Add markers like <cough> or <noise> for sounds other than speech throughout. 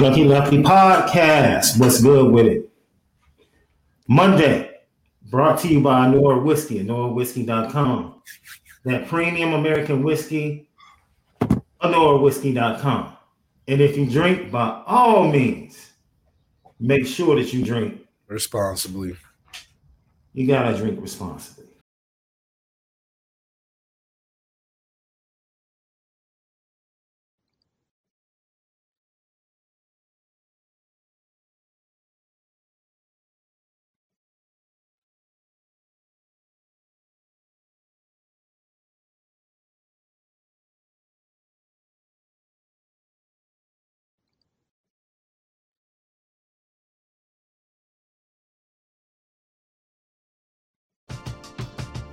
Lucky Lucky Podcast. What's good with it? Monday, brought to you by Nora Whiskey at NoraWhiskey.com. That premium American whiskey, NoraWhiskey.com. And if you drink, by all means, make sure that you drink responsibly. You gotta drink responsibly.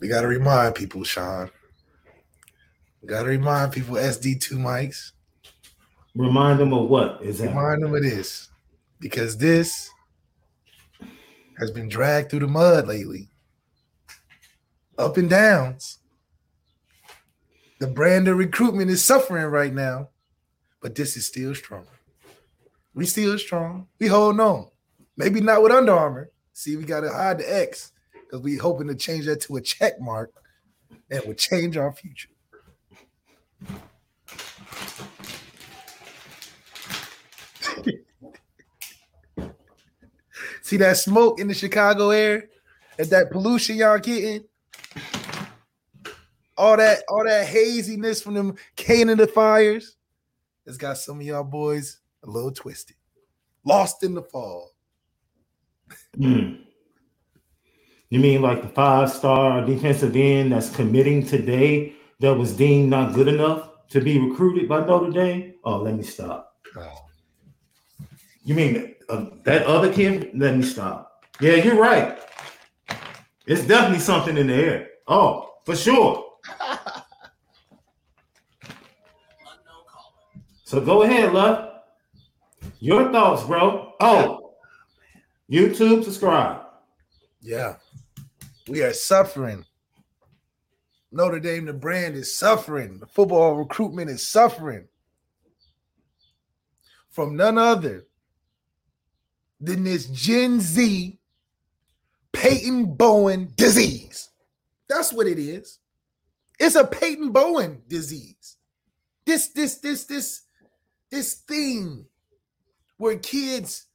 We got to remind people, Sean. We got to remind people SD2 mics. Remind them of what is that? Remind them of this. Because this has been dragged through the mud lately. Up and downs. The brand of recruitment is suffering right now, but this is still strong. We still strong. We hold on. Maybe not with Under Armour. See, we got to hide the X because we hoping to change that to a check mark that would change our future. <laughs> See that smoke in the Chicago air? Is that pollution y'all getting? All that, all that haziness from them Canada fires. It's got some of y'all boys a little twisted, lost in the fall. Mm. You mean like the five star defensive end that's committing today that was deemed not good enough to be recruited by Notre Dame? Oh, let me stop. You mean uh, that other kid? Let me stop. Yeah, you're right. It's definitely something in the air. Oh, for sure. so go ahead, love. Your thoughts, bro. Oh, YouTube, subscribe. Yeah. We are suffering. Notre Dame, the brand is suffering. The football recruitment is suffering from none other than this Gen Z Peyton Bowen disease. That's what it is. It's a Peyton Bowen disease. This, this, this, this, this thing where kids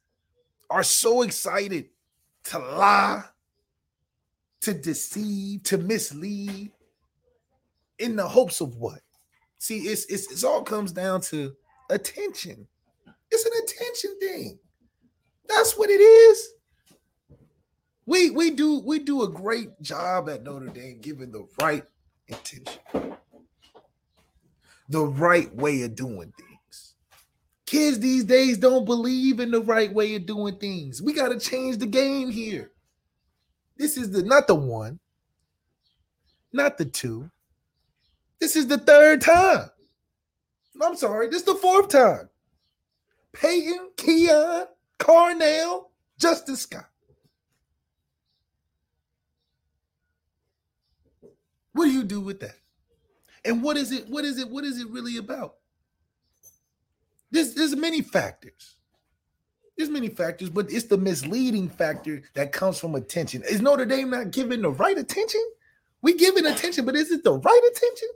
are so excited to lie, to deceive, to mislead, in the hopes of what? See, it's it's, it's all comes down to attention. It's an attention thing. That's what it is. We we do we do a great job at Notre Dame giving the right intention, the right way of doing things. Kids these days don't believe in the right way of doing things. We got to change the game here. This is the not the one, not the two. This is the third time. I'm sorry, this is the fourth time. Peyton, Keon, Carnell, Justin Scott. What do you do with that? And what is it? What is it? What is it really about? There's there's many factors. There's many factors, but it's the misleading factor that comes from attention. Is Notre Dame not giving the right attention? We giving attention, but is it the right attention?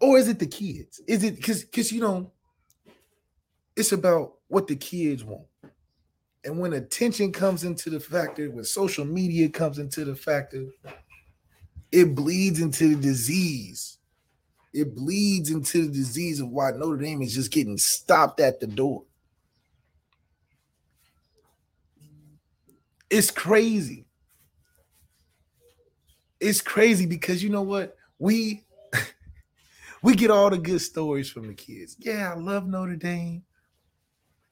Or is it the kids? Is it because because you know it's about what the kids want. And when attention comes into the factor, when social media comes into the factor, it bleeds into the disease. It bleeds into the disease of why Notre Dame is just getting stopped at the door. It's crazy. It's crazy because you know what? We <laughs> we get all the good stories from the kids. Yeah, I love Notre Dame.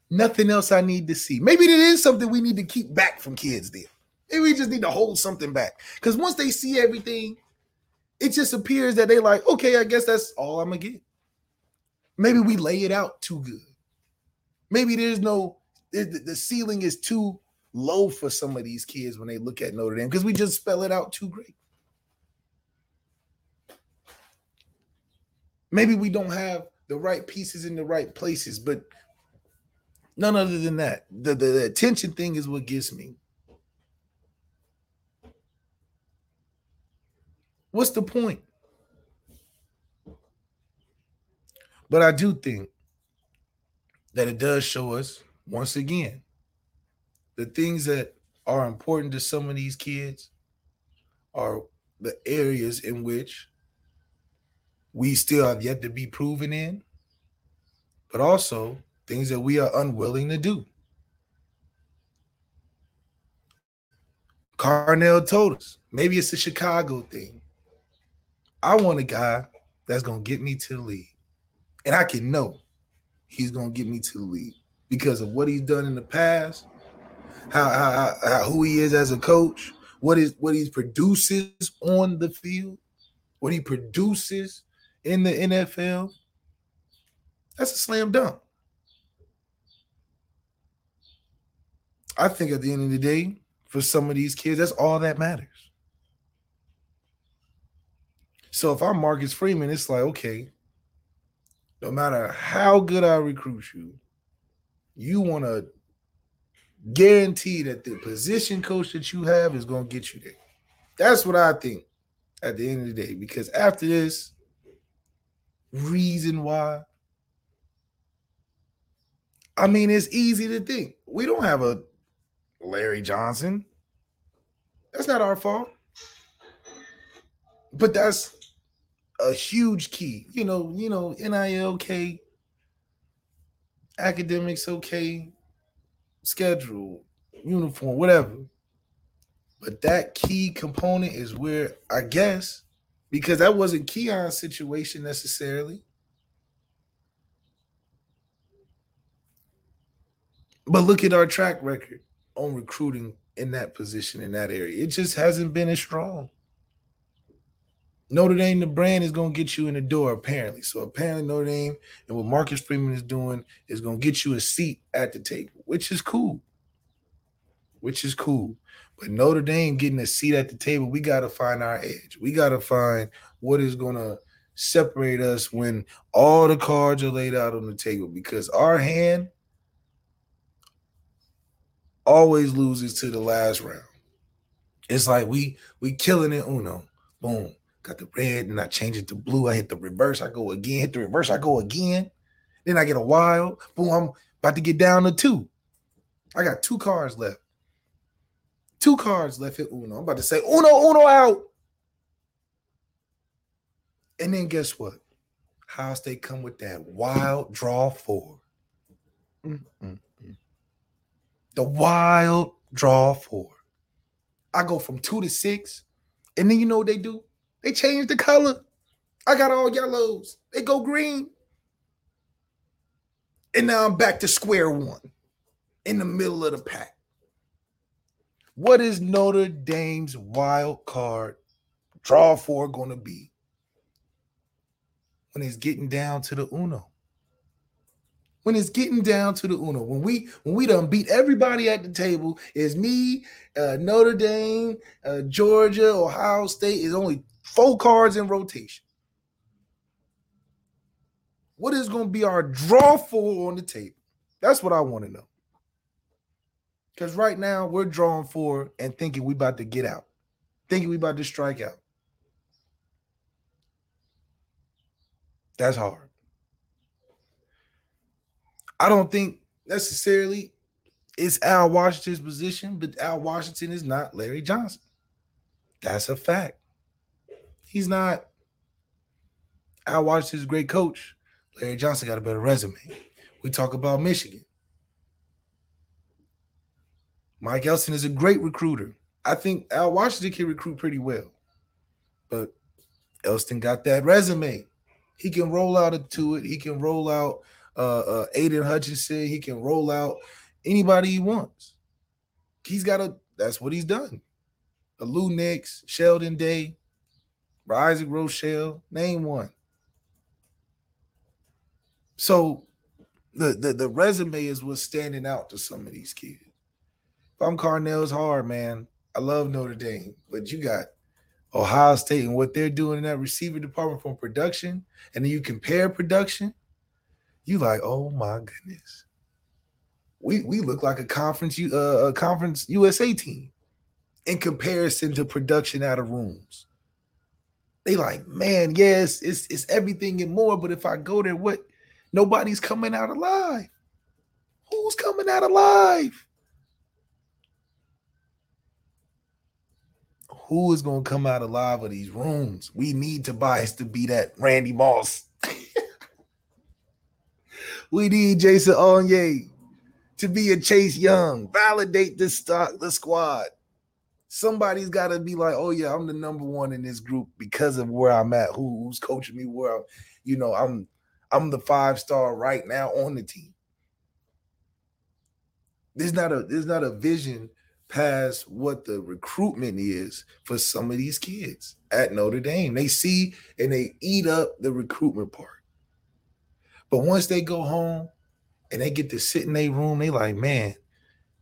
Nothing else I need to see. Maybe it is something we need to keep back from kids there. Maybe we just need to hold something back. Because once they see everything, it just appears that they like, okay, I guess that's all I'm gonna get. Maybe we lay it out too good. Maybe there's no the, ceiling is too low for some of these kids when they look at Notre Dame because we just spell it out too great. Maybe we don't have the right pieces in the right places, but None other than that. The, the, the attention thing is what gets me. What's the point? But I do think that it does show us once again the things that are important to some of these kids are the areas in which we still have yet to be proven in, but also things that we are unwilling to do. Carnell told us maybe it's a Chicago thing. I want a guy that's going to get me to the league. And I can know he's going to get me to the league because of what he's done in the past, how, how, how who he is as a coach, what is what he produces on the field, what he produces in the NFL. That's a slam dunk. I think at the end of the day, for some of these kids, that's all that matters. So if I'm Marcus Freeman, it's like, okay, no matter how good I recruit you, you want to guarantee that the position coach that you have is going to get you there. That's what I think at the end of the day. Because after this, reason why I mean, it's easy to think. We don't have a Larry Johnson. That's not our fault. But that's a huge key. You know, you know, NIL okay, academics okay, schedule, uniform, whatever. But that key component is where I guess because that wasn't Keon's situation necessarily. But look at our track record on recruiting in that position in that area. It just hasn't been as strong. Notre Dame, the brand is going to get you in the door, apparently. So apparently, Notre Dame and what Marcus Freeman is doing is going to get you a seat at the table, which is cool. Which is cool. But Notre Dame getting a seat at the table, we got to find our edge. We got to find what is going to separate us when all the cards are laid out on the table because our hand always loses to the last round. It's like we we killing it uno. Boom. Got the red, and I change it to blue. I hit the reverse. I go again. Hit the reverse. I go again. Then I get a wild. Boom. I'm about to get down to two. I got two cards left. Two cards left hit Uno. I'm about to say Uno, Uno out. And then guess what? How they come with that wild draw 4 Mm-mm-mm. The wild draw four. I go from two to six, and then you know what they do? They change the color. I got all yellows. They go green. And now I'm back to square one in the middle of the pack. What is Notre Dame's wild card draw for going to be when it's getting down to the Uno? When it's getting down to the Uno, when we when we done beat everybody at the table, is me, uh, Notre Dame, uh, Georgia, Ohio State is only four cards in rotation. What is going to be our draw four on the table? That's what I want to know. Because right now we're drawing four and thinking we about to get out, thinking we about to strike out. That's hard. I don't think necessarily it's Al Washington's position, but Al Washington is not Larry Johnson. That's a fact. He's not. Al Washington's a great coach. Larry Johnson got a better resume. We talk about Michigan. Mike Elston is a great recruiter. I think Al Washington can recruit pretty well, but Elston got that resume. He can roll out to it. He can roll out uh, uh, Aidan Hutchinson. He can roll out anybody he wants. He's got a. That's what he's done. A Lou Nix, Sheldon Day, Isaac Rochell, name one. So the, the the resume is what's standing out to some of these kids. If I'm Carnell's hard, man. I love Notre Dame, but you got Ohio State and what they're doing in that receiver department from production, and then you compare production, you like, oh my goodness. We we look like a conference uh, a conference USA team in comparison to production out of rooms. They like, man, yes, it's it's everything and more. But if I go there, what? Nobody's coming out alive. Who's coming out alive? Who is to come out alive of these rooms? We need Tobias to be that Randy Moss. <laughs> we need Jason Onye to be a Chase Young. Validate this stock, the squad somebody's got to be like, oh yeah, I'm the number one in this group because of where I'm at. Who, who's coaching me? Where I'm, you know, I'm I'm the five star right now on the team. There's not a there's not a vision past what the recruitment is for some of these kids at Notre Dame. They see and they eat up the recruitment part. But once they go home and they get to sit in their room, they like, man,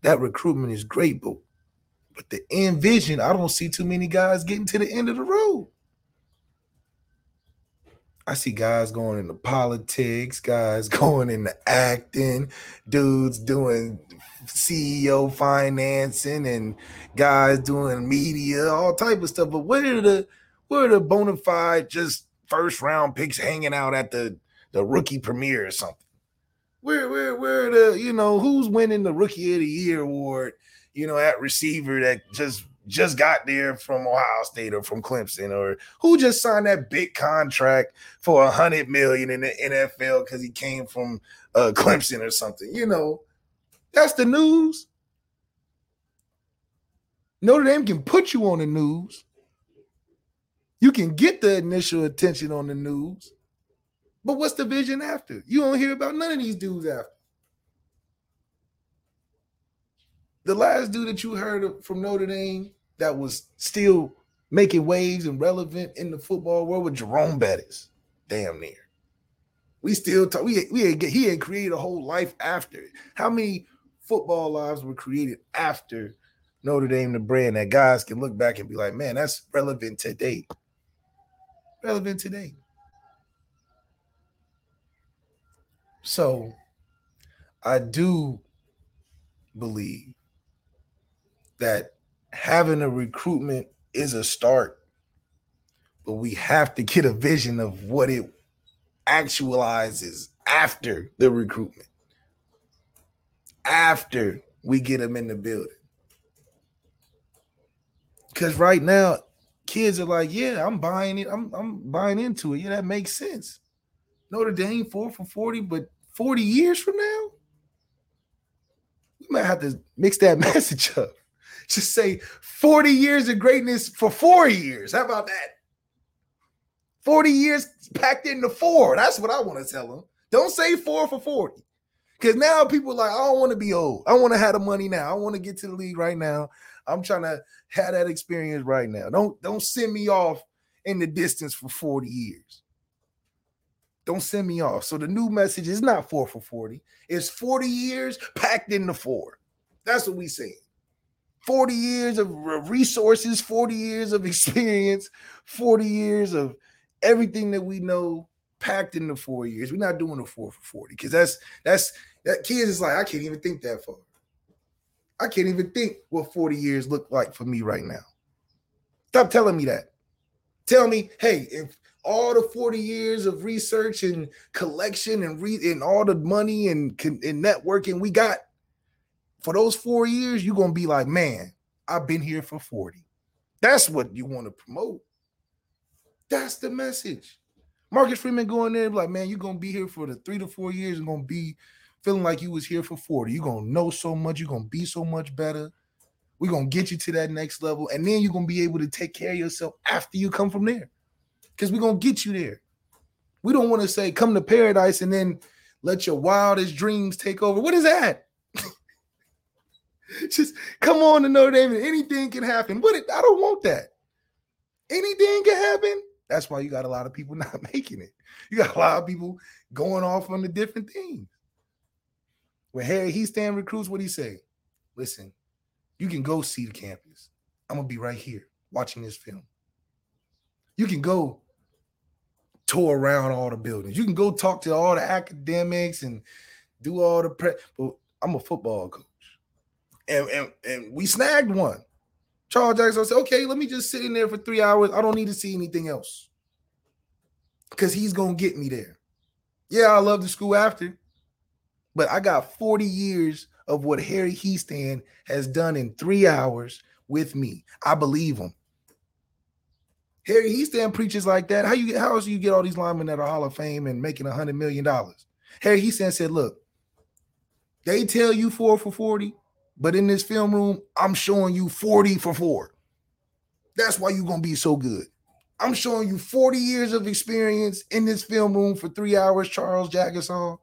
that recruitment is great, but but the end vision, I don't see too many guys getting to the end of the road. I see guys going into politics, guys <laughs> going into acting, dudes doing CEO financing, and guys doing media, all type of stuff. But where are the where are the bona fide just first round picks hanging out at the the rookie premiere or something? Where where where the you know who's winning the rookie of the year award, you know, at receiver that just just got there from Ohio State or from Clemson, or who just signed that big contract for a hundred million in the NFL because he came from uh, Clemson or something. You know, that's the news. Notre Dame can put you on the news. You can get the initial attention on the news. But what's the vision after? You don't hear about none of these dudes after. The last dude that you heard from Notre Dame that was still making waves and relevant in the football world was Jerome Bettis. Damn near. We still talk. We we ain't he ain't created a whole life after. it. How many football lives were created after Notre Dame, the brand that guys can look back and be like, man, that's relevant today. Relevant today. So I do believe that having a recruitment is a start, but we have to get a vision of what it actualizes after the recruitment, after we get them in the building. Because right now, kids are like, yeah, I'm buying it. I'm, I'm buying into it. Yeah, that makes sense. Notre Dame four for 40, but 40 years from now, we might have to mix that <laughs> message up. Just say 40 years of greatness for four years. How about that? 40 years packed into four. That's what I want to tell them. Don't say four for 40. Because now people like, I don't want to be old. I want to have the money now. I want to get to the league right now. I'm trying to have that experience right now. Don't don't send me off in the distance for 40 years. Don't send me off. So the new message is not four for 40. It's 40 years packed into four. That's what we saying. 40 years of resources, 40 years of <laughs> experience, 40 years of everything that we know packed into four years. We're not doing a four for 40 because that's that's that kids is like, I can't even think that far. I can't even think what 40 years look like for me right now. Stop telling me that. Tell me, hey, if all the 40 years of research and collection and re- and all the money and, and networking we got for those four years, you're gonna be like, man, I've been here for 40. That's what you want to promote. That's the message. Marcus Freeman going there, like, man, you're gonna be here for the three to four years and gonna be feeling like you was here for 40. You're gonna know so much, you're gonna be so much better. We're gonna get you to that next level, and then you're gonna be able to take care of yourself after you come from there because we're gonna get you there. We don't want to say come to paradise and then let your wildest dreams take over. What is that? <laughs> Just come on to Notre Dame and anything can happen. What I don't want that. Anything can happen. That's why you got a lot of people <laughs> not making it. You got a lot of people going off on the different things. When Harry Hiestand recruits, what he say? Listen, you can go see the campus. I'm gonna be right here watching this film. You can go tour around all the buildings. You can go talk to all the academics and do all the pre. But I'm a football coach, and and and we snagged one. Charles Jagusah said, "Okay, let me just sit in there for three hours. I don't need to see anything else because he's gonna get me there. Yeah, I love the school after, but I got 40 years of what Harry Hiestand has done in three hours with me. I believe him. Harry Hiestand preaches like that. How you how else you get all these linemen that are Hall of Fame and making a hundred million dollars? Harry Hiestand said, "Look, they tell you four for forty, but in this film room, I'm showing you forty for four. That's why you're gonna be so good. I'm showing you 40 years of experience in this film room for three hours, Charles Jagusah.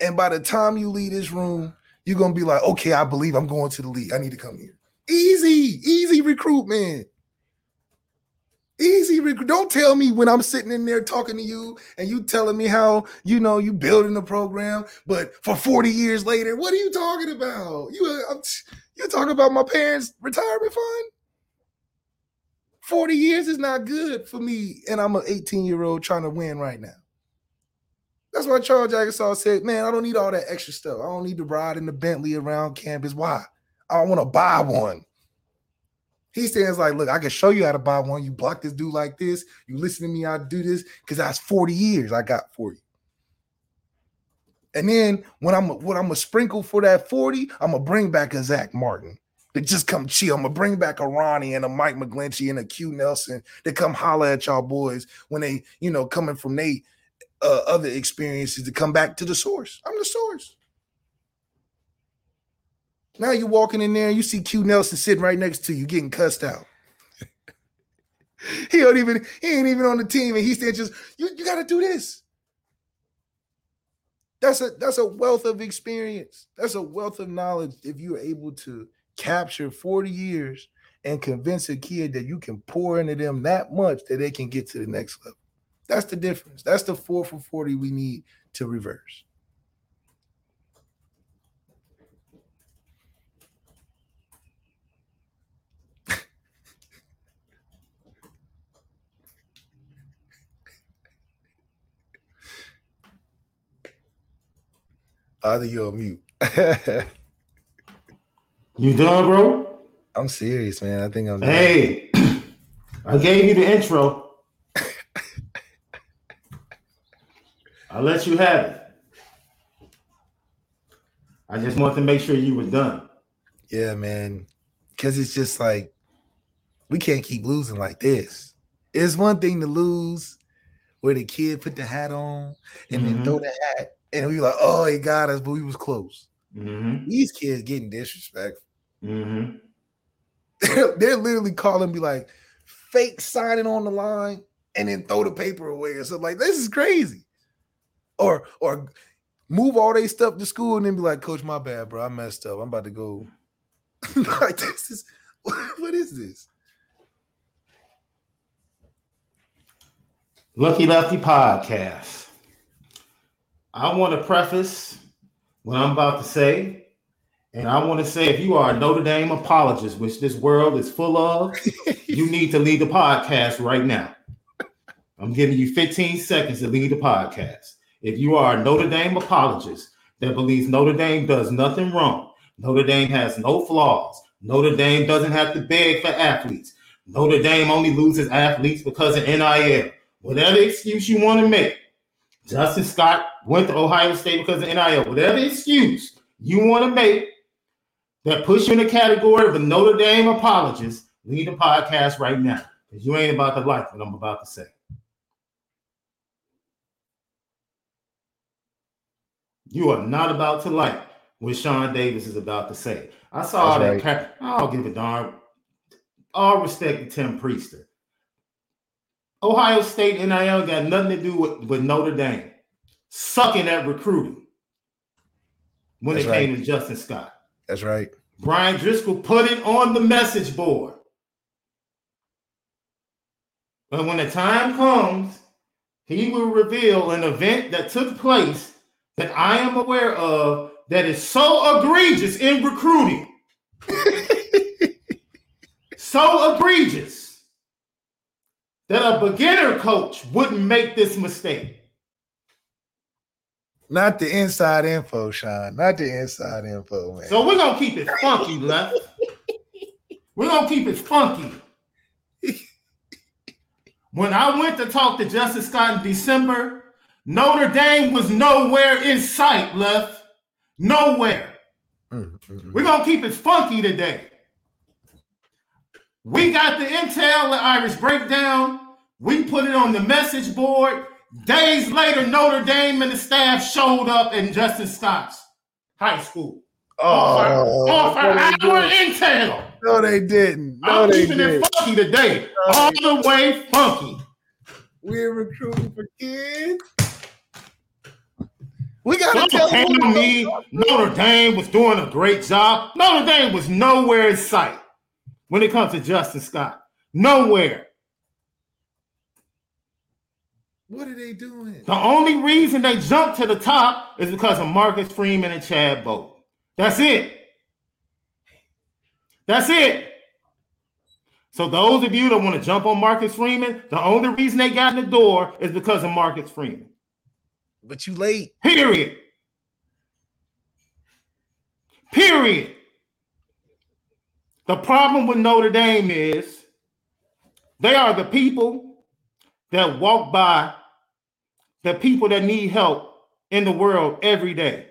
And by the time you leave this room, you're gonna be like, okay, I believe I'm going to the league. I need to come here. Easy, easy recruitment. Easy. Rec- Don't tell me when I'm sitting in there talking to you and you telling me how you know you building the program, but for 40 years later, what are you talking about? You uh, you talking about my parents' retirement fund? 40 years is not good for me, and I'm an 18 year old trying to win right now. That's why Charles Jagusah said, "Man, I don't need all that extra stuff. I don't need to ride in the Bentley around campus. Why? I want to buy one." Hiestand's like, look, I can show you how to buy one. You block this dude like this. You listen to me, I do this because that's 40 years I got for you. And then when I'm what I'm gonna sprinkle for that 40, I'm gonna bring back a Zach Martin to just come chill. I'm gonna bring back a Ronnie and a Mike McGlinchey and a Q Nelson to come holler at y'all boys when they, you know, coming from they uh, other experiences to come back to the source. I'm the source. Now you're walking in there, and you see Q Nelson sitting right next to you, getting cussed out. <laughs> he don't even he ain't even on the team, and he's there just you, you got to do this. That's a that's a wealth of experience. That's a wealth of knowledge. If you're able to capture 40 years and convince a kid that you can pour into them that much that they can get to the next level. That's the difference. That's the four for 40 we need to reverse. Either you're on mute. You done, bro? I'm serious, man. I think I'm. Hey, <clears throat> I gave you the intro. I'll let you have it. I just want to make sure you were done. Yeah, man. Because it's just like we can't keep losing like this. It's one thing to lose where the kid put the hat on and Mhm. then throw the hat, and we like, oh, he got us, but we was close. Mm-hmm. These kids getting disrespectful. Mm-hmm. They're, <laughs> they're literally calling me like fake signing on the line and then throw the paper away or something like this is crazy. Or or move all they stuff to school and then be like, Coach, my bad, bro. I messed up. I'm about to go. <laughs> like this is <laughs> what is this? Lucky Lefty Podcast. I want to preface what I'm about to say. And I want to say if you are a Notre Dame apologist, which this world is full of, you <laughs> need to leave the podcast right now. I'm giving you 15 seconds to leave the podcast. If you are a Notre Dame apologist that believes Notre Dame does nothing wrong, Notre Dame has no flaws, Notre Dame doesn't have to beg for athletes, Notre Dame only loses athletes because of NIL, whatever excuse you want to make. Justin Scott went to Ohio State because of NIL, whatever excuse you want to make that puts you in the category of a Notre Dame apologist, leave the podcast right now because you ain't about to like what I'm about to say. You are not about to like what Sean Davis is about to say. I saw That's that. Ca- I don't give a darn. All respect to Tim Prister. Ohio State NIL got nothing to do with, with Notre Dame sucking at recruiting when That's it came to Justin Scott. That's right. Bryan Driskell put it on the message board. But when the time comes, he will reveal an event that took place that I am aware of that is so egregious in recruiting. <laughs> so egregious that a beginner coach wouldn't make this mistake. Not the inside info, Sean. Not the inside info, man. So we're gonna keep it funky, left. We're gonna keep it funky. When I went to talk to Justin Scott in December, Notre Dame was nowhere in sight, left. Nowhere. Mm, mm, mm. We're gonna keep it funky today. We got the intel, the Irish breakdown. We put it on the message board. Days later, Notre Dame and the staff showed up in Justin Scott's high school. Oh, off our no, they our didn't. intel. No, they didn't. No, I'm they didn't. it funky today. All the way funky. We're recruiting for kids. We gotta Don't tell them me Notre Dame was doing a great job. Notre Dame was nowhere in sight when it comes to Justin Scott. Nowhere. What are they doing? The only reason they jumped to the top is because of Marcus Freeman and Chad Bowden. That's it. That's it. So those of you that want to jump on Marcus Freeman, the only reason they got in the door is because of Marcus Freeman. But you late. Period. Period. The problem with Notre Dame is they are the people that walk by the people that need help in the world every day.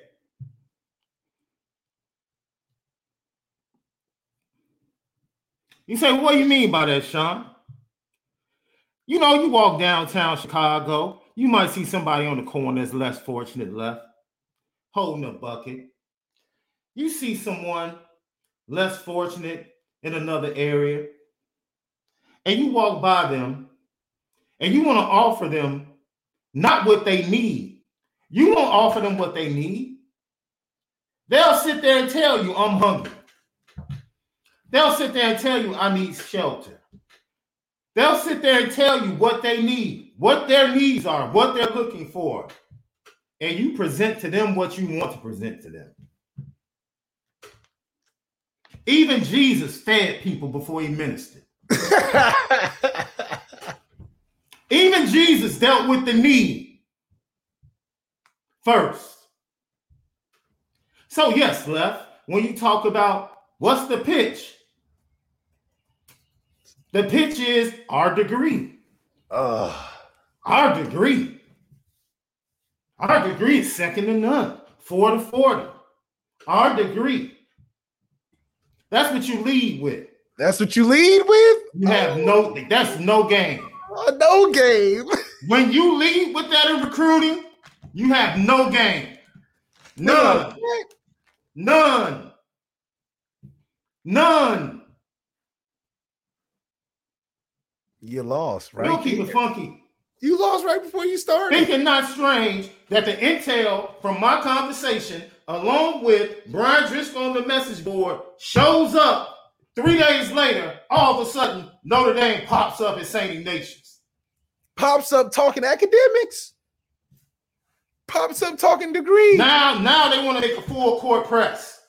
You say, what do you mean by that, Sean? You know, you walk downtown Chicago, you might see somebody on the corner that's less fortunate left, holding a bucket. You see someone less fortunate in another area, and you walk by them, and you want to offer them not what they need. You won't offer them what they need. They'll sit there and tell you, I'm hungry. They'll sit there and tell you, I need shelter. They'll sit there and tell you what they need, what their needs are, what they're looking for. And you present to them what you want to present to them. Even Jesus fed people before he ministered. <laughs> Even Jesus dealt with the need first. So, yes, left, when you talk about what's the pitch, the pitch is our degree. Uh, Our degree. Our degree is second to none. Four to 40. Our degree. That's what you lead with. that's what you lead with? You have no, that's no game. Oh, no game. <laughs> When you lead with that in recruiting, you have no game. None. None. None. You lost, right? We'll keep it funky. You lost right before you started. Thinking not strange that the intel from my conversation, along with Bryan Driskell on the message board, shows up three days later. All of a sudden, Notre Dame pops up at St. Ignatius. Pops up talking academics. Pops up talking degrees. Now, now they want to make a full court press.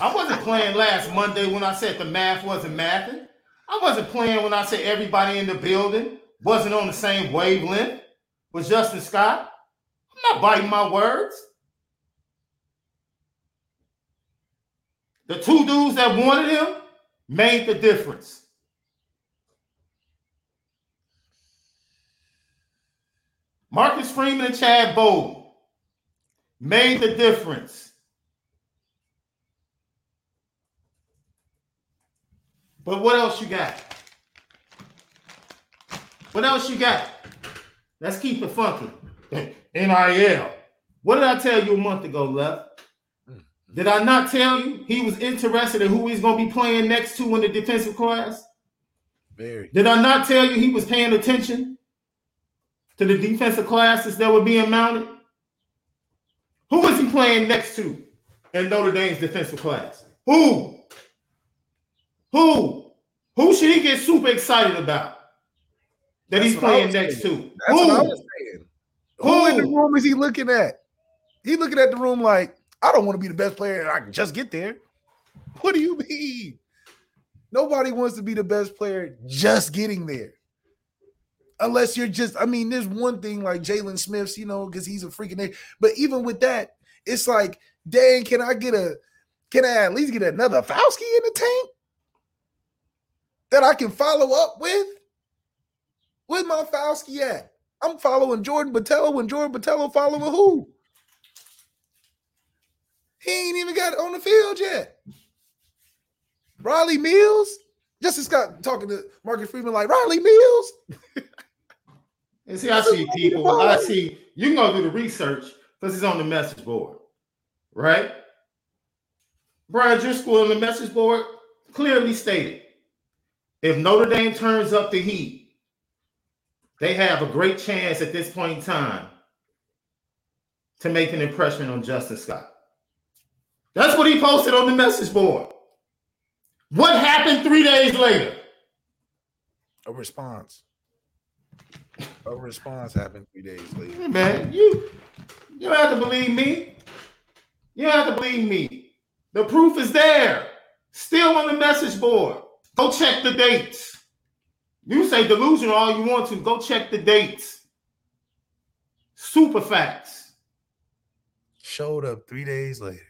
I wasn't playing last Monday when I said the math wasn't mathing. I wasn't playing when I said everybody in the building wasn't on the same wavelength with Justin Scott. I'm not biting my words. The two dudes that wanted him made the difference. Marcus Freeman and Chad Bowden made the difference. But what else you got? What else you got? Let's keep it funky. NIL. What did I tell you a month ago, Left? Did I not tell you he was interested in who he's going to be playing next to in the defensive class? Very. Did I not tell you he was paying attention to the defensive classes that were being mounted? Who is he playing next to in Notre Dame's defensive class? Who? Who? Who should he get super excited about that he's That's I playing next to? That's what I Who? was saying. Who in the room is he looking at? He looking at the room like, I don't want to be the best player and I can just get there. What do you mean? Nobody wants to be the best player just getting there. Unless you're just, I mean, there's one thing like Jalen Smith's, you know, because he's a freaking. But even with that, it's like, dang, can I get a, can I at least get another Foskey in the tank that I can follow up with? Where's my Foskey at? I'm following Jordan Botelho and Jordan Botelho following who? He ain't even got on the field yet. Riley Mills? Justin Scott talking to Marcus Freeman like Riley Mills. And see, I see people. I see you can go do the research because it's on the message board, right? Bryan Driskell on the message board clearly stated if Notre Dame turns up the heat, they have a great chance at this point in time to make an impression on Justin Scott. That's what he posted on the message board. What happened three days later? A response. A response happened three days later. Hey, man, you you don't have to believe me. You don't have to believe me. The proof is there. Still on the message board. Go check the dates. You say delusional all you want to. Go check the dates. Super facts. Showed up three days later.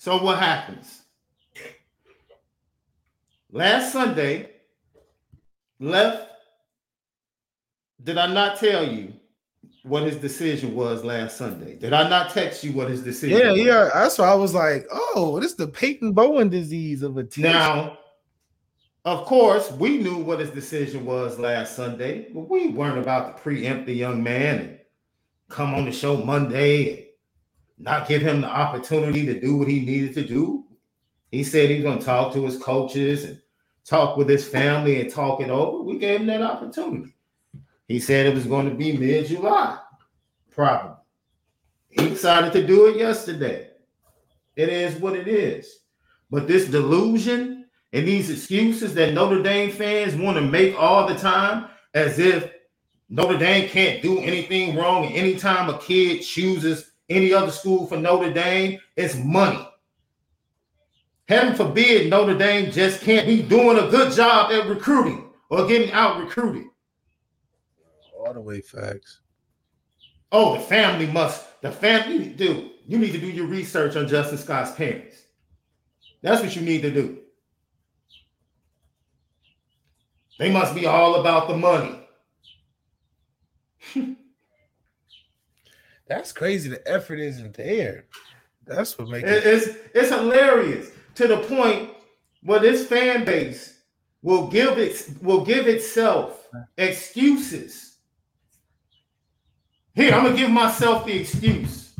So what happens? Last Sunday, left. Did I not tell you what his decision was last Sunday? Did I not text you what his decision? Yeah, was? yeah. Yeah. That's why I was like, oh, this is the Peyton Bowen disease of a team. Now, of course, we knew what his decision was last Sunday, but we weren't about to preempt the young man and come on the show Monday not give him the opportunity to do what he needed to do. He said he's going to talk to his coaches and talk with his family and talk it over. We gave him that opportunity. He said it was going to be mid July, probably. He decided to do it yesterday. It is what it is. But this delusion and these excuses that Notre Dame fans want to make all the time, as if Notre Dame can't do anything wrong. And anytime a kid chooses any other school for Notre Dame, it's money. Heaven forbid Notre Dame just can't be doing a good job at recruiting or getting out recruited. All the way facts. Oh, the family must, the family, dude, you need to do your research on Justin Scott's parents. That's what you need to do. They must be all about the money. That's crazy. The effort isn't there. That's what makes it. It's it's hilarious to the point where this fan base will give it will give itself excuses. Here, I'm gonna give myself the excuse.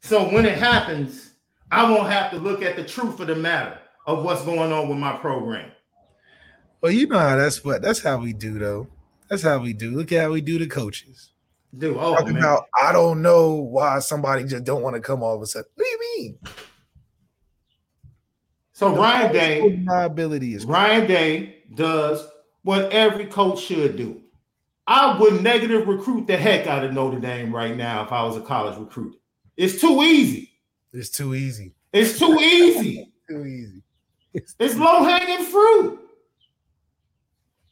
So when it happens, I won't have to look at the truth of the matter of what's going on with my program. Well, you know how that's what that's how we do though. That's how we do. Look at how we do the coaches. Dude, oh, man. about I don't know why somebody just don't want to come all of a sudden. What do you mean? So the Ryan Day, my ability is Ryan Day does what every coach should do. I would negative recruit the heck out of Notre Dame right now if I was a college recruit. It's too easy. It's too easy. It's too easy. <laughs> too easy. It's, it's low hanging fruit,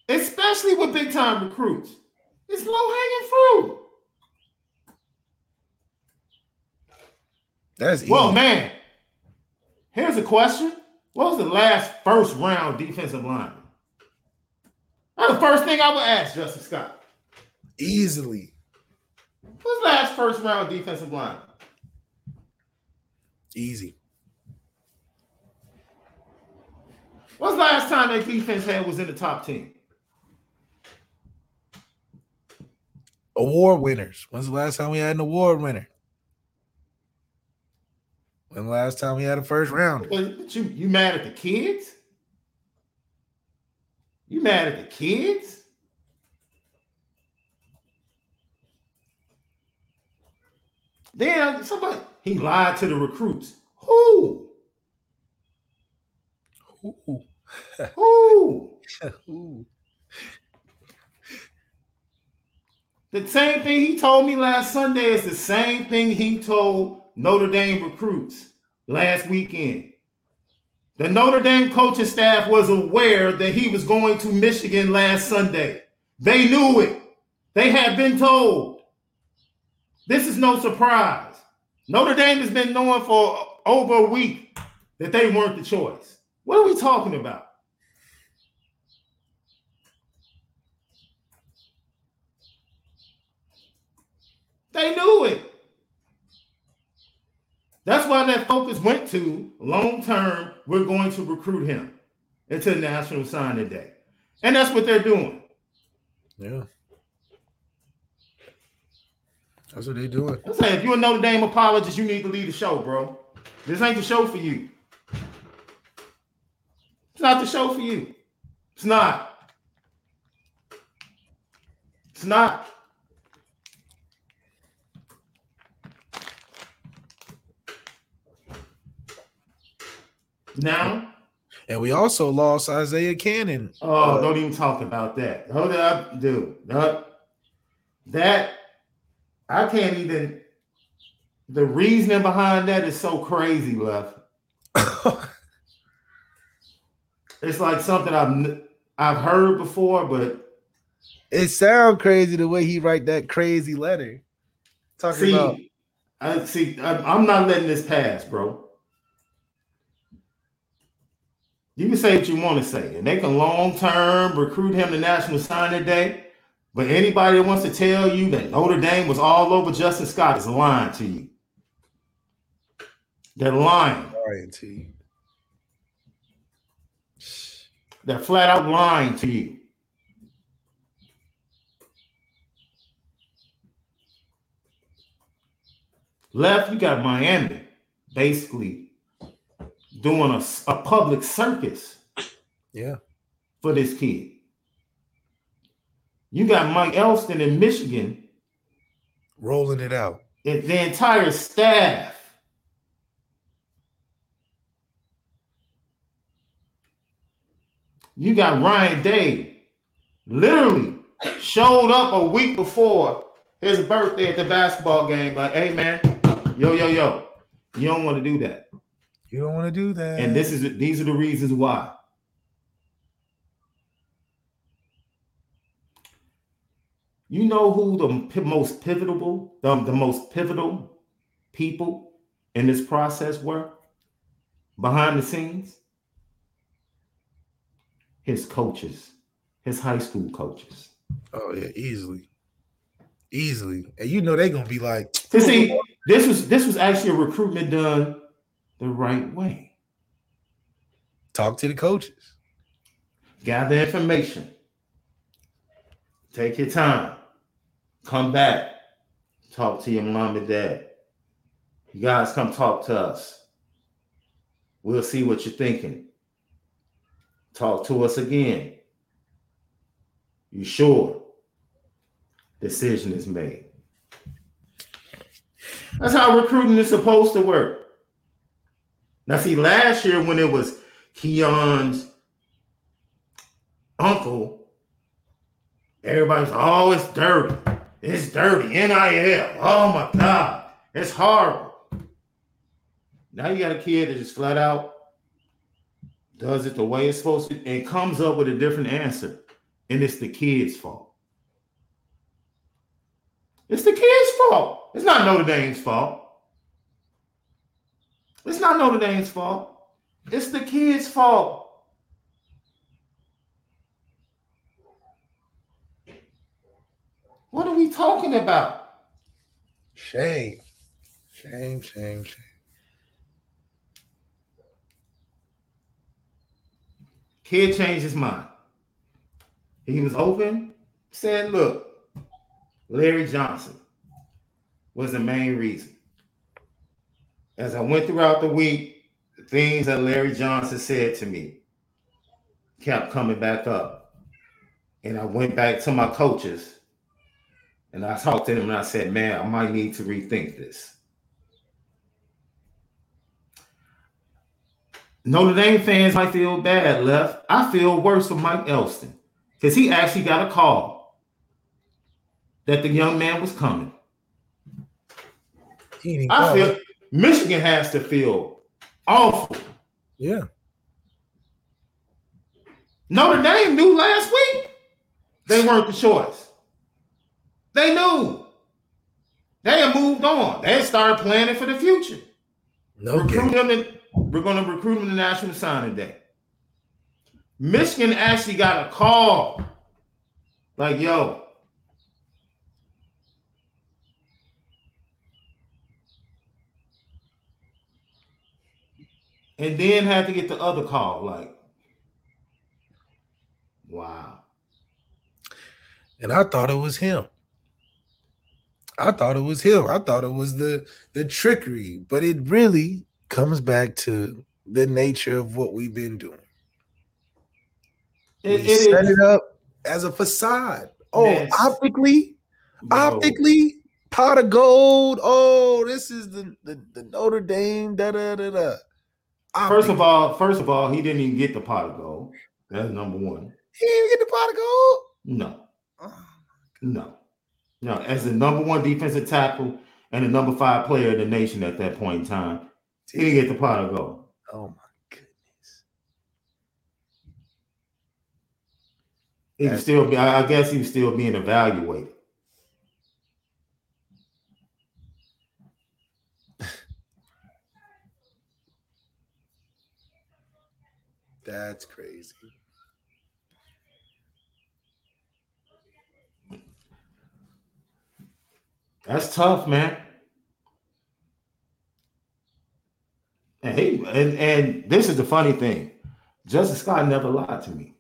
especially with big time recruits. It's low hanging fruit. That's easy. well, man. Here's a question: What was the last first round defensive line? That's the first thing I would ask Justin Scott. Easily. What's the last first round defensive line? Easy. What's the last time that defense had was in the top 10? Award winners. When's the last time we had an award winner? When last time we had a first round? But you you mad at the kids? You mad at the kids? Then somebody he lied to the recruits. Who? Who? <laughs> Who? Who? The same thing he told me last Sunday is the same thing he told Notre Dame recruits last weekend. The Notre Dame coaching staff was aware that he was going to Michigan last Sunday. They knew it. They had been told. This is no surprise. Notre Dame has been knowing for over a week that they weren't the choice. What are we talking about? They knew it. That's why that focus went to long term, we're going to recruit him into National Signing Day. And that's what they're doing. Yeah. That's what they're doing. I'm saying if you're a Notre Dame apologist, you need to leave the show, bro. This ain't the show for you. It's not the show for you. It's not. It's not. Now, And we also lost Isaiah Cannon. oh, don't even talk about that. Hold up, dude. That, that I can't even. The reasoning behind that is so crazy, left. <laughs> It's like something I've I've heard before, but it sounds crazy the way he write that crazy letter. Talking see, about I see. I, I'm not letting this pass, bro. You can say what you want to say, and they can long term recruit him to National Signing Day. But anybody that wants to tell you that Notre Dame was all over Justin Scott is lying to you. They're lying. Ryan T. They're flat out lying to you. Left, you got Miami basically doing a, a public circus Yeah. for this kid. You got Mike Elston in Michigan, Rolling it out. and the entire staff. You got Ryan Day literally showed up a week before his birthday at the basketball game, like, hey man, yo, yo, yo, you don't want to do that. You don't want to do that. And this is these are the reasons why. You know who the most pivotal, the, the most pivotal people in this process were behind the scenes? His coaches, his high school coaches. oh yeah, easily. Easily. And you know they're gonna be like, See, see, <laughs> this was this was actually a recruitment done the right way. talk to the coaches. gather information, take your time, come back, talk to your mom and dad. You guys come talk to us. We'll see what you're thinking. Talk to us again. You sure? Decision is made. That's how recruiting is supposed to work. Now, see, last year when it was Keon's uncle, everybody's oh, it's dirty. It's dirty. NIL. Oh my God. It's horrible. Now you got a kid that just flat out does it the way it's supposed to and comes up with a different answer. And it's the kid's fault. It's the kid's fault. It's not Notre Dame's fault. It's not Notre Dame's fault. It's the kid's fault. What are we talking about? Shame. Shame, shame, shame. Kid changed his mind. He was open, said, look, Larry Johnson was the main reason. As I went throughout the week, the things that Larry Johnson said to me kept coming back up. And I went back to my coaches and I talked to them and I said, man, I might need to rethink this. Notre Dame fans might feel bad, left. I feel worse for Mike Elston because he actually got a call that the young man was coming. He didn't I feel. Michigan has to feel awful. Yeah. Notre Dame knew last week they weren't the choice. They knew. They had moved on. They had started planning for the future. No recruit them. In, we're going to recruit them to National Signing Day. Michigan actually got a call. Like, yo, and then had to get the other call. Like, wow. And I thought it was him. I thought it was him. I thought it was the the trickery, but it really comes back to the nature of what we've been doing. It, we it set is- it up as a facade. Oh, Yes. optically, Yo, optically, pot of gold. Oh, this is the the, the Notre Dame. Da da da da. First of all, first of all, he didn't even get the pot of gold. That's number one. he didn't even get the pot of gold. No, Oh, no, no. As the number one defensive tackle and the number five player in the nation at that point in time, he didn't get the pot of gold. oh my goodness. He was still, be- I I guess, he was still being evaluated. That's crazy. That's tough, man. And he and, and this is the funny thing. Justice Scott never lied to me.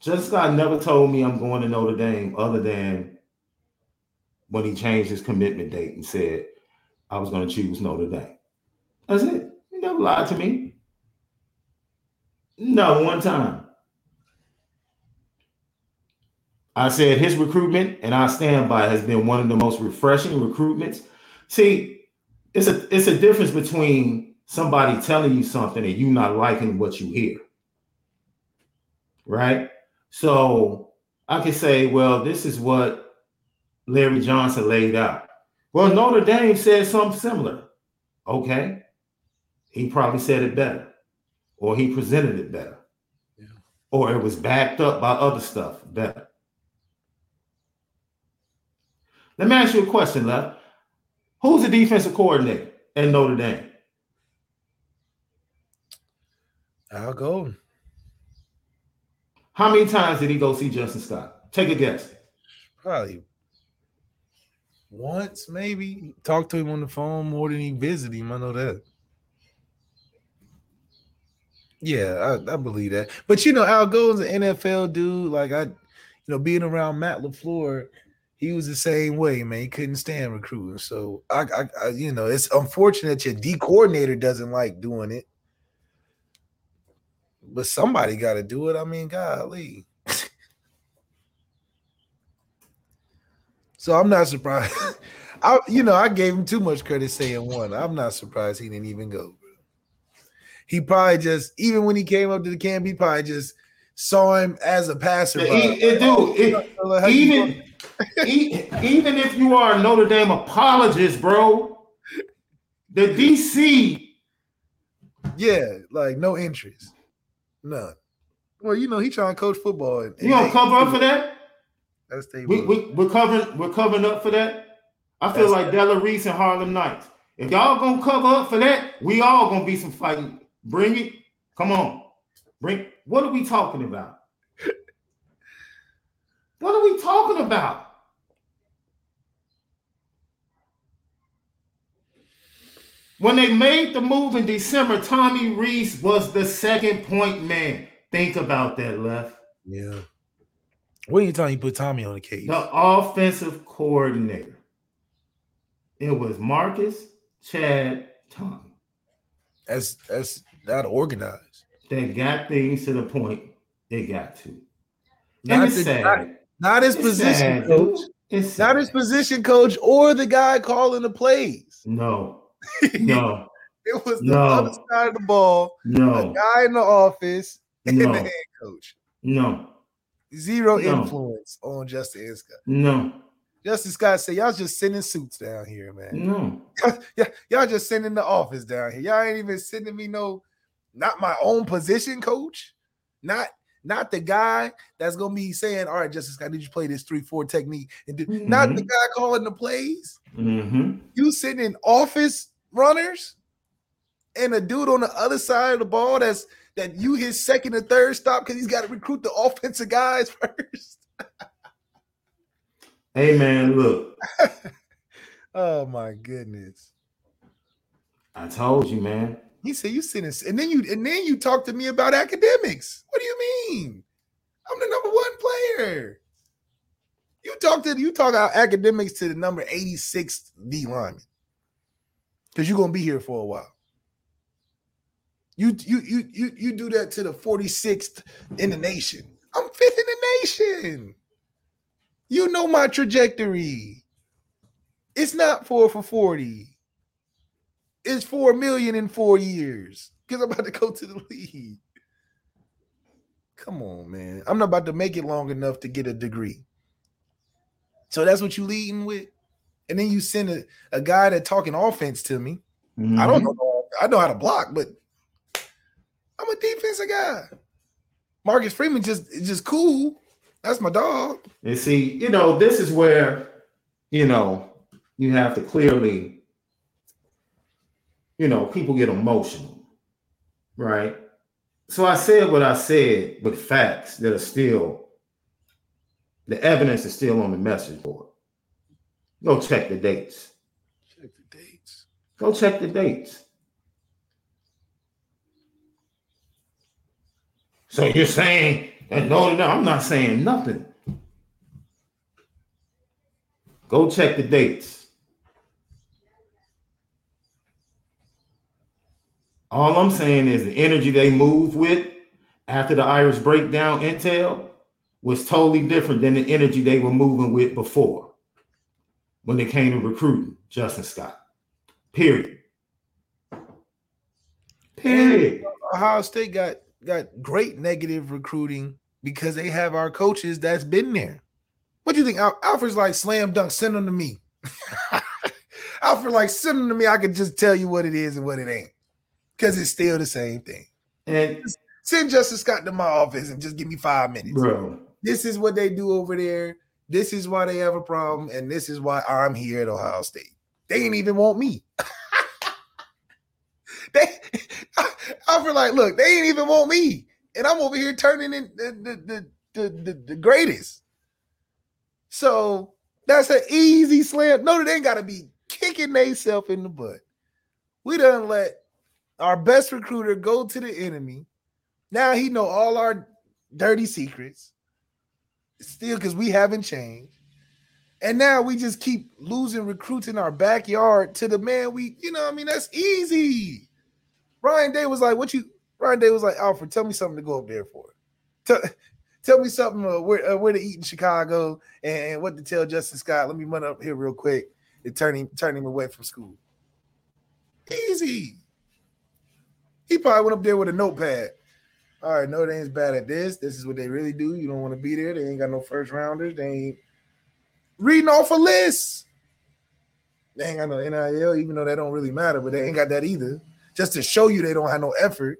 Justice Scott never told me I'm going to Notre Dame other than when he changed his commitment date and said I was going to choose Notre Dame. That's it. He never lied to me. No, one time. I said his recruitment, and I stand by, has been one of the most refreshing recruitments. See, it's a it's a difference between somebody telling you something and you not liking what you hear. Right? So I can say, well, this is what Larry Johnson laid out. Well, Notre Dame said something similar. Okay. He probably said it better, or he presented it better, Yeah. or it was backed up by other stuff better. Let me ask you a question, Left. Who's the defensive coordinator at Notre Dame? I'll go. How many times did he go see Justin Scott? Take a guess. Probably once, maybe. Talk to him on the phone more than he visited him. I know that. Yeah, I, I believe that. But you know, Al Golden's an NFL dude. Like I, you know, being around Matt LaFleur, he was the same way, man. He couldn't stand recruiting. So I, I, I you know, it's unfortunate your D coordinator doesn't like doing it. But somebody got to do it. I mean, golly. <laughs> So I'm not surprised. <laughs> I, you know, I gave him too much credit saying one. I'm not surprised he didn't even go. He probably just, even when he came up to the camp, he probably just saw him as a passer. It, it, dude, it, even, even if you are a Notre Dame apologist, bro, the DC, yeah, like no interest, none. Well, you know, he trying to coach football. And, you gonna cover up for that? That's We, we, we're covering we're covering up for that. I feel That's- like Della Reese and Harlem Nights. If y'all gonna cover up for that, we all gonna be some fighting. Bring it. Come on. Bring. What are we talking about? What are we talking about? When they made the move in December, Tommy Rees was the second point man. Think about that, left. yeah. What are you talking? You put Tommy on the case. The offensive coordinator. It was Marcus, Chad, Tommy. That's that's not organized. They got things to the point they got to. Not it's the- sad. not- Not his It's position sad, coach. It's Not his position coach or the guy calling the plays. No, <laughs> no, It was the No. other side of the ball, no, guy in the office, and No. the head coach. no, Zero No. influence on Justin Scott. no, Justin Scott said, Y'all just sending suits down here, man. no. yeah, <laughs> y'all just sending the office down here. Y'all ain't even sending me no, not my own position coach. Not not the guy that's gonna be saying, "All right, Justice, I need you to play this three-four technique," and do, mm-hmm. not the guy calling the plays. Mm-hmm. You sitting in office runners, and a dude on the other side of the ball that's that you his second or third stop because he's got to recruit the <laughs> offensive guys first. <laughs> hey man, look. <laughs> oh my goodness. I told you, man. He said you sitting and then you and then you talk to me about academics. What do you mean? I'm the number one player. You talk to you talk about academics to the number 86 D lineman. Because you're gonna be here for a while. You you you you you do that to the 46th in the nation. I'm fifth in the nation. You know my trajectory. It's not four for 40. It's four million in four years. Because I'm about to go to the league. Come on, man. I'm not about to make it long enough to get a degree. So that's what you leading with. And then you send a, a guy that talking offense to me. Mm-hmm. I don't mm-hmm. know. I know how to block, but I'm a defensive guy. Marcus Freeman just is just cool. That's my dog. And see, you know, this is where, you know, you have to clearly, you know, people get emotional, right? So I said what I said with facts that are still, the evidence is still on the message board. Go check the dates. Check the dates. Go check the dates. So you're saying that no, no, I'm not saying nothing. Go check the dates. All I'm saying is the energy they move with after the Irish breakdown intel was totally different than the energy they were moving with before when they came to recruiting Justin Scott. Period. Period. Ohio State got got great negative recruiting because they have our coaches that's been there. What do you think? Al- Alfred's like slam dunk, send them to me. <laughs> Alfred like send them to me. I can just tell you what it is and what it ain't, because it's still the same thing. And send Justin Scott to my office and just give me five minutes, bro. This is what they do over there. This is why they have a problem, and this is why I'm here at Ohio State. They ain't even want me. <laughs> they I feel like, look, they ain't even want me, and I'm over here turning in the the the, the, the greatest. So that's an easy slam. No, they ain't got to be kicking themselves in the butt. We done let our best recruiter go to the enemy. Now he know all our dirty secrets. Still, because we haven't changed. And now we just keep losing recruits in our backyard to the man we, you know, I mean, that's easy. Ryan Day was like, "What you?" Ryan Day was like, "Alfred, tell me something to go up there for. Tell, tell me something uh, where uh, where to eat in Chicago and, what to tell Justin Scott. Let me run up here real quick and turn him turn him away from school. Easy. He probably went up there with a notepad. All right, Notre Dame's bad at this. This is what they really do. You don't want to be there. They ain't got no first rounders. They ain't reading off a list. They ain't got no NIL, even though that don't really matter, but they ain't got that either just to show you they don't have no effort.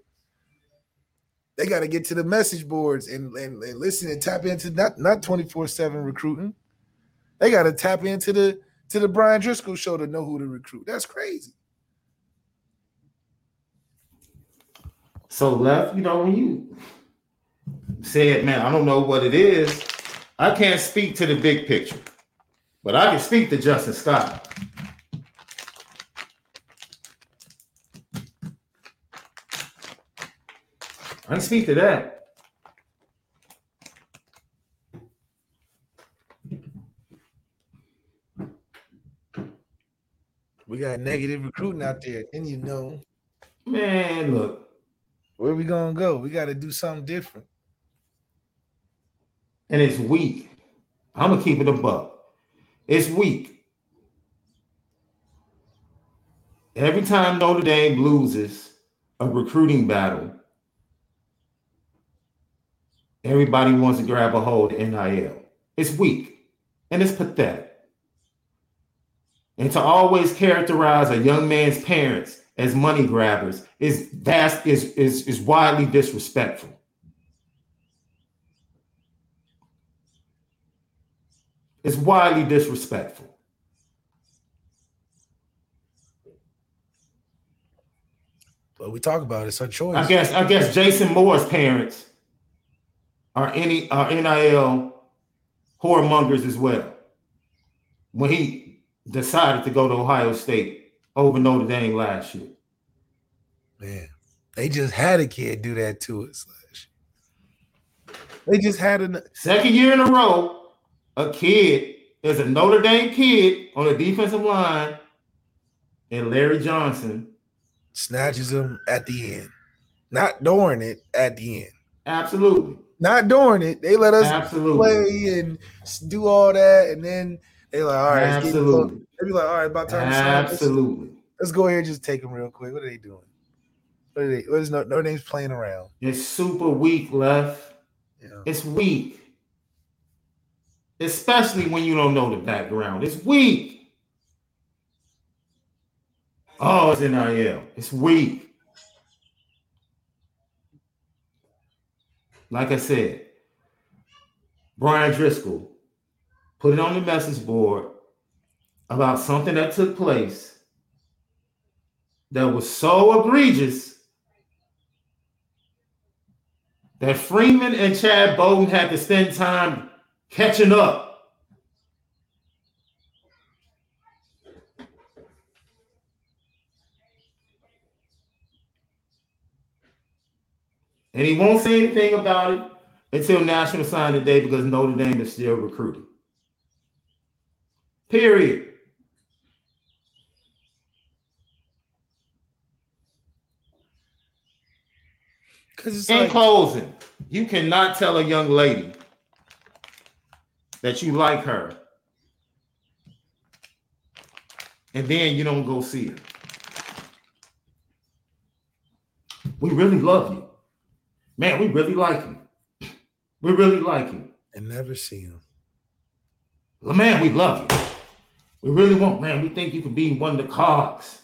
They got to get to the message boards and, and, and listen and tap into not not 24-7 recruiting. They got to tap into the to the Bryan Driskell show to know who to recruit. That's crazy. So left, you know, when you said, man, I don't know what it is. I can't speak to the big picture, but I can speak to Justin Scott. I can speak to that. We got negative recruiting out there, and you know, man, look, where we gonna go? We got to do something different. And it's weak. I'm gonna keep it a buck. It's weak. Every time Notre Dame loses a recruiting battle, Everybody wants to grab a hold of NIL. It's weak and it's pathetic. And to always characterize a young man's parents as money grabbers is vast is is is widely disrespectful. It's widely disrespectful. But we talk about it, it's our choice. I guess I guess Jason Moore's parents are any are NIL whoremongers as well. When he decided to go to Ohio State over Notre Dame last year. Man, they just had a kid do that to us. They just had a second year in a row, a kid is a Notre Dame kid on the defensive line, and Larry Johnson snatches him at the end. Not during it, at the end. Absolutely. Not during it. They let us Absolutely. play and do all that, and then they like, all right, Absolutely. They be like, all right, about time. Absolutely. Let's, let's go ahead and just take them real quick. What are they doing? What are they? What is no Notre Dame's playing around? It's super weak left. Yeah. It's weak. Especially when you don't know the background. It's weak. Oh, it's NIL. It's weak. Like I said, Bryan Driskell put it on the message board about something that took place that was so egregious that Freeman and Chad Bowden had to spend time catching up. And he won't say anything about it until National Signing Day because Notre Dame is still recruiting. Period. Because In like, closing, you cannot tell a young lady that you like her and then you don't go see her. We really love you. Man, we really like you. We really like you. and never see him. Well, man, we love you. We really want, man, we think you could be one of the cogs.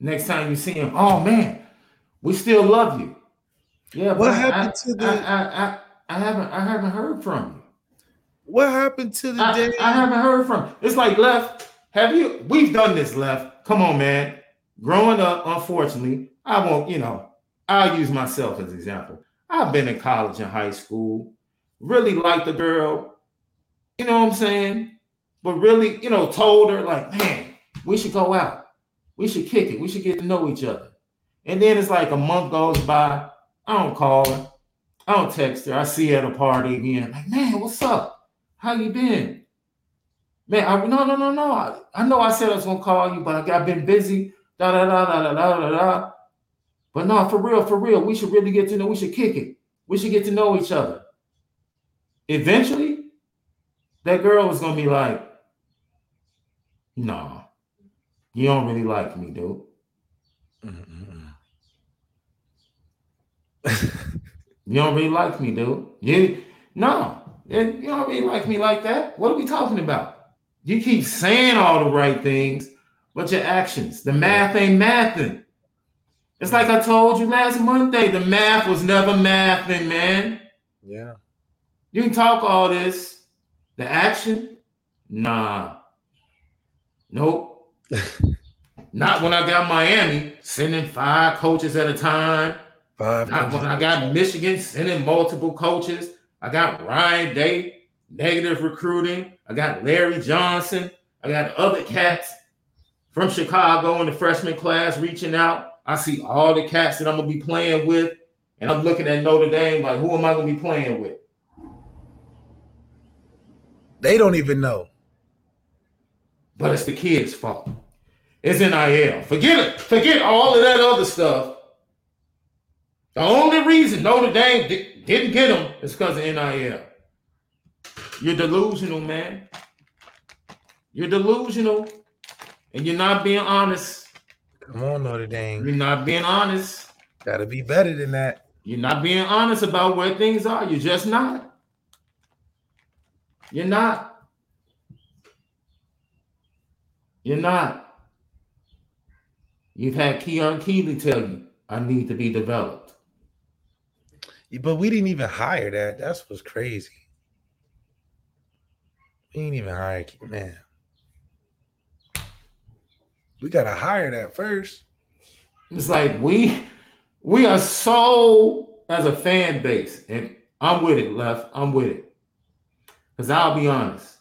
Next time you see him, oh man, we still love you. Yeah, What but happened I, to the- I, I, I, I haven't I haven't heard from you. What happened to the I, day? I haven't heard from you. It's like left. Have you? We've done this left. Come on, man. Growing up, unfortunately, I won't. You know, I'll use myself as an example. I've been in college and high school. Really liked the girl. You know what I'm saying? But really, you know, told her like, man, we should go out. We should kick it. We should get to know each other. And then it's like a month goes by. I don't call her. I don't text her. I see her at a party again. Like, man, what's up? How you been? Man, I, no, no, no, no. I, I know I said I was gonna call you, but I, have been busy. Da da da da da da da. But no, for real, for real, we should really get to know. We should kick it. We should get to know each other. Eventually, that girl was gonna be like, "No, <laughs> you don't really like me, dude. You don't really like me, dude. You no, you don't really like me like that. What are we talking about? You keep saying all the right things, but your actions, the math ain't mathing. It's like I told you last Monday, the math was never mathing, man. yeah. You can talk all this, the action, nah, nope. <laughs> Not when I got Miami sending five coaches at a time. Five. Not when I got Michigan sending multiple coaches. I got Ryan Day, negative recruiting. I got Larry Johnson. I got other cats from Chicago in the freshman class reaching out. I see all the cats that I'm gonna be playing with, and I'm looking at Notre Dame like, who am I gonna be playing with? They don't even know. But it's the kids' fault. It's NIL. Forget it. Forget all of that other stuff. The only reason Notre Dame di- didn't get them is because of NIL. You're delusional, man. You're delusional, and you're not being honest. Come on, Notre Dame. You're not being honest. Gotta be better than that. You're not being honest about where things are. You're just not. You're not. You're not. You've had Keon Keeley tell you, I need to be developed. But we didn't even hire that. That's what's crazy. We didn't even hire man. We gotta hire that first. It's like we we are so as a fan base, and I'm with it, left. I'm with it. Because I'll be honest.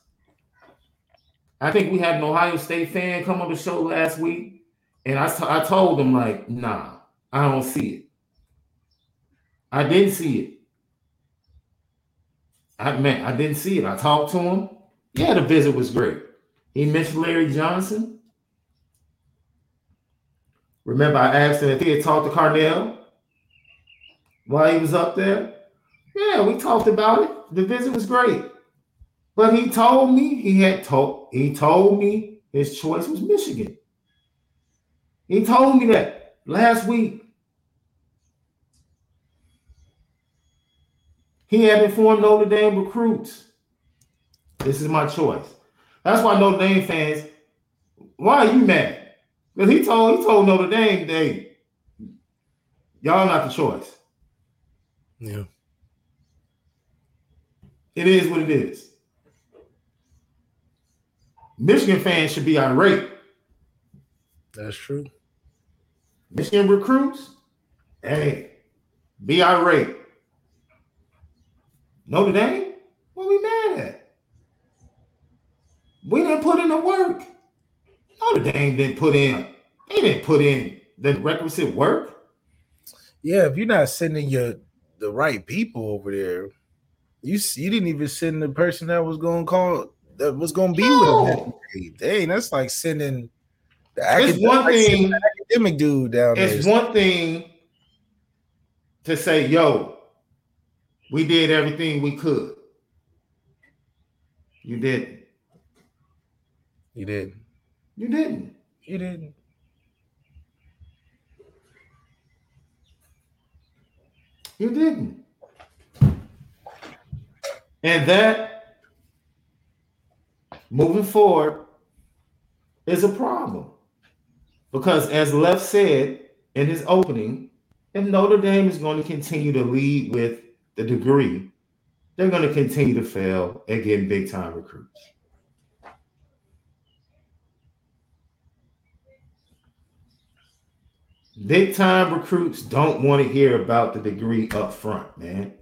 I think we had an Ohio State fan come on the show last week, and I, t- I told him, like, nah, I don't see it. I didn't see it. I meant I didn't see it. I talked to him. Yeah, the visit was great. He mentioned Larry Johnson. Remember, I asked him if he had talked to Carnell while he was up there. Yeah, we talked about it. The visit was great. But he told me he had told he told me his choice was Michigan. He told me that last week. He had informed Notre Dame recruits. This is my choice. That's why Notre Dame fans, why are you mad? Because he told he told Notre Dame, they y'all not the choice. Yeah. It is what it is. Michigan fans should be irate. That's true. Michigan recruits, hey, be irate. Notre Dame, what we mad at? We didn't put in the work. Oh, Notre Dame didn't put in, they didn't put in the requisite work. Yeah, if you're not sending your the right people over there, you you didn't even send the person that was going to call that was going to be no. with him. Dang, that's like sending the academic, one thing, like academic dude down it's there. It's one thing to say, "Yo, we did everything we could." You didn't. You didn't. You didn't. You didn't. You didn't. And that moving forward is a problem. Because as Left said in his opening, if Notre Dame is going to continue to lead with the degree, they're going to continue to fail at getting big time recruits. Big time recruits don't want to hear about the degree up front, man.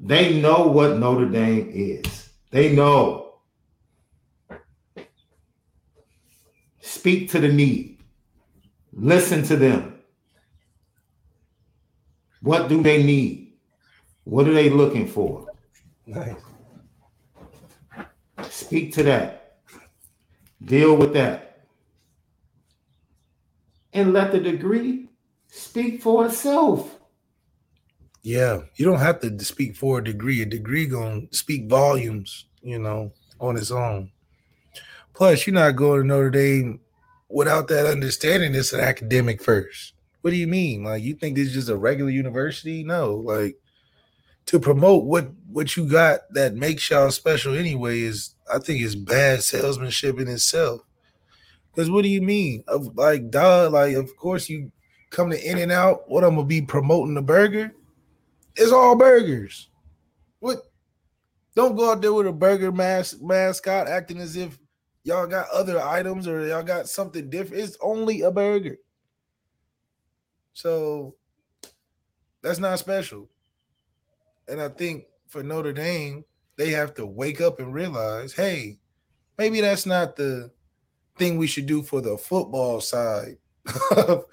They know what Notre Dame is. They know. Speak to the need. Listen to them. What do they need? What are they looking for? Nice. Speak to that. Deal with that. And let the degree speak for itself. Yeah, you don't have to speak for a degree. A degree gonna speak volumes, you know, on its own. Plus, you're not going to Notre Dame without that understanding. It's an academic first. What do you mean? Like you think this is just a regular university? No, like to promote what what you got that makes y'all special anyway is I think it's bad salesmanship in itself. Because what do you mean? Of like, duh, like of course you come to In and Out. What I'm gonna be promoting the burger? It's all burgers. What? Don't go out there with a burger mas- mascot acting as if y'all got other items or y'all got something different. It's only a burger. So that's not special. And I think for Notre Dame, they have to wake up and realize, hey, maybe that's not the thing we should do for the football side <laughs> of,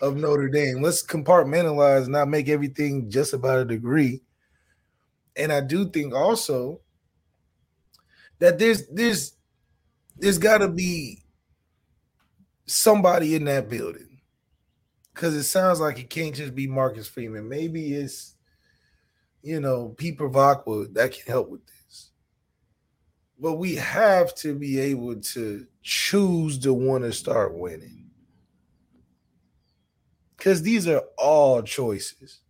of Notre Dame. Let's compartmentalize, not make everything just about a degree. And I do think also that there's there's there's got to be somebody in that building because it sounds like it can't just be Marcus Freeman. Maybe it's you know Pete Bevacqua that can help with this. But we have to be able to choose to want to start winning because these are all choices.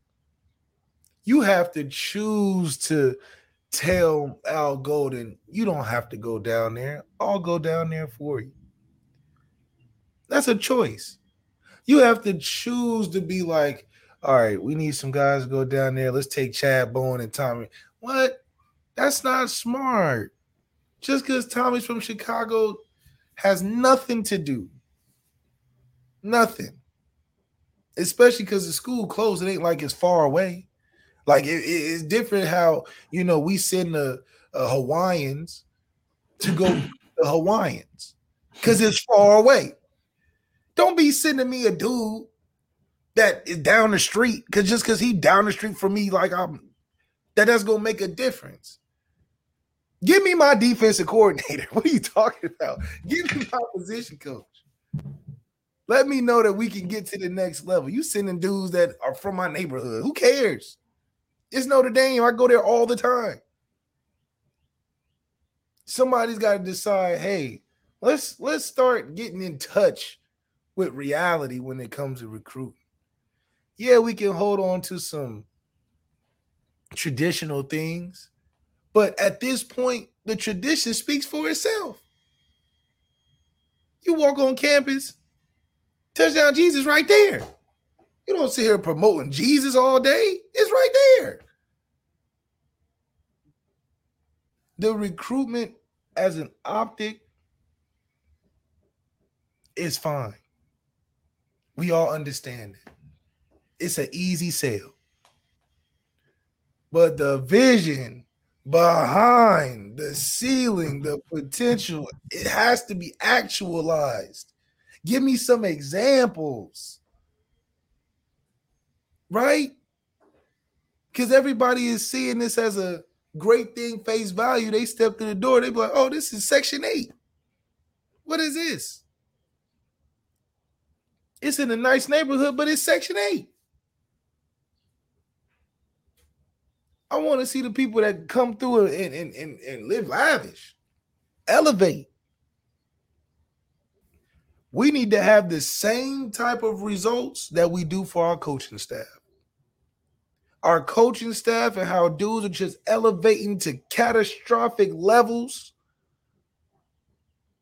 You have to choose to tell Al Golden, you don't have to go down there. I'll go down there for you. That's a choice. You have to choose to be like, all right, we need some guys to go down there. Let's take Chad Bowden and Tommy. What? That's not smart. Just because Tommy's from Chicago has nothing to do. Nothing. Especially because the school closed. It ain't like it's far away. Like it, it, it's different how you know we send the uh, Hawaiians to go <clears throat> the Hawaiians because it's far away. Don't be sending me a dude that is down the street because just because he down the street from me, like I'm that that's gonna make a difference. Give me my defensive coordinator. <laughs> What are you talking about? Give me my position coach. Let me know that we can get to the next level. You sending dudes that are from my neighborhood. Who cares? It's Notre Dame. I go there all the time. Somebody's got to decide, hey, let's let's start getting in touch with reality when it comes to recruiting. Yeah, we can hold on to some traditional things, but at this point, the tradition speaks for itself. You walk on campus, touchdown Jesus right there. You don't sit here promoting Jesus all day. It's right there. The recruitment as an optic is fine. We all understand it. It's an easy sale. But the vision behind the ceiling, the potential, it has to be actualized. Give me some examples. Right? Because everybody is seeing this as a great thing, face value. They step through the door, they be like, oh, this is section eight. What is this? It's in a nice neighborhood, but it's section eight. I want to see the people that come through and, and, and, and live lavish, elevate. We need to have the same type of results that we do for our coaching staff. Our coaching staff and how dudes are just elevating to catastrophic levels.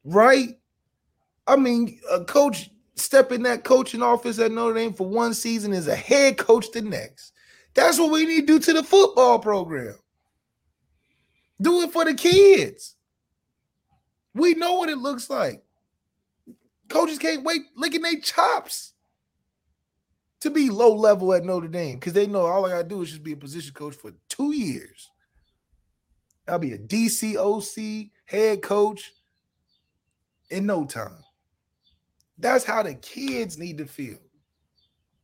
Right? I mean, a coach step in that coaching office at Notre Dame for one season is a head coach the next. That's what we need to do to the football program. Do it for the kids. We know what it looks like. Coaches can't wait licking their chops to be low level at Notre Dame because they know all I gotta do is just be a position coach for two years. I'll be a DCOC head coach in no time. That's how the kids need to feel.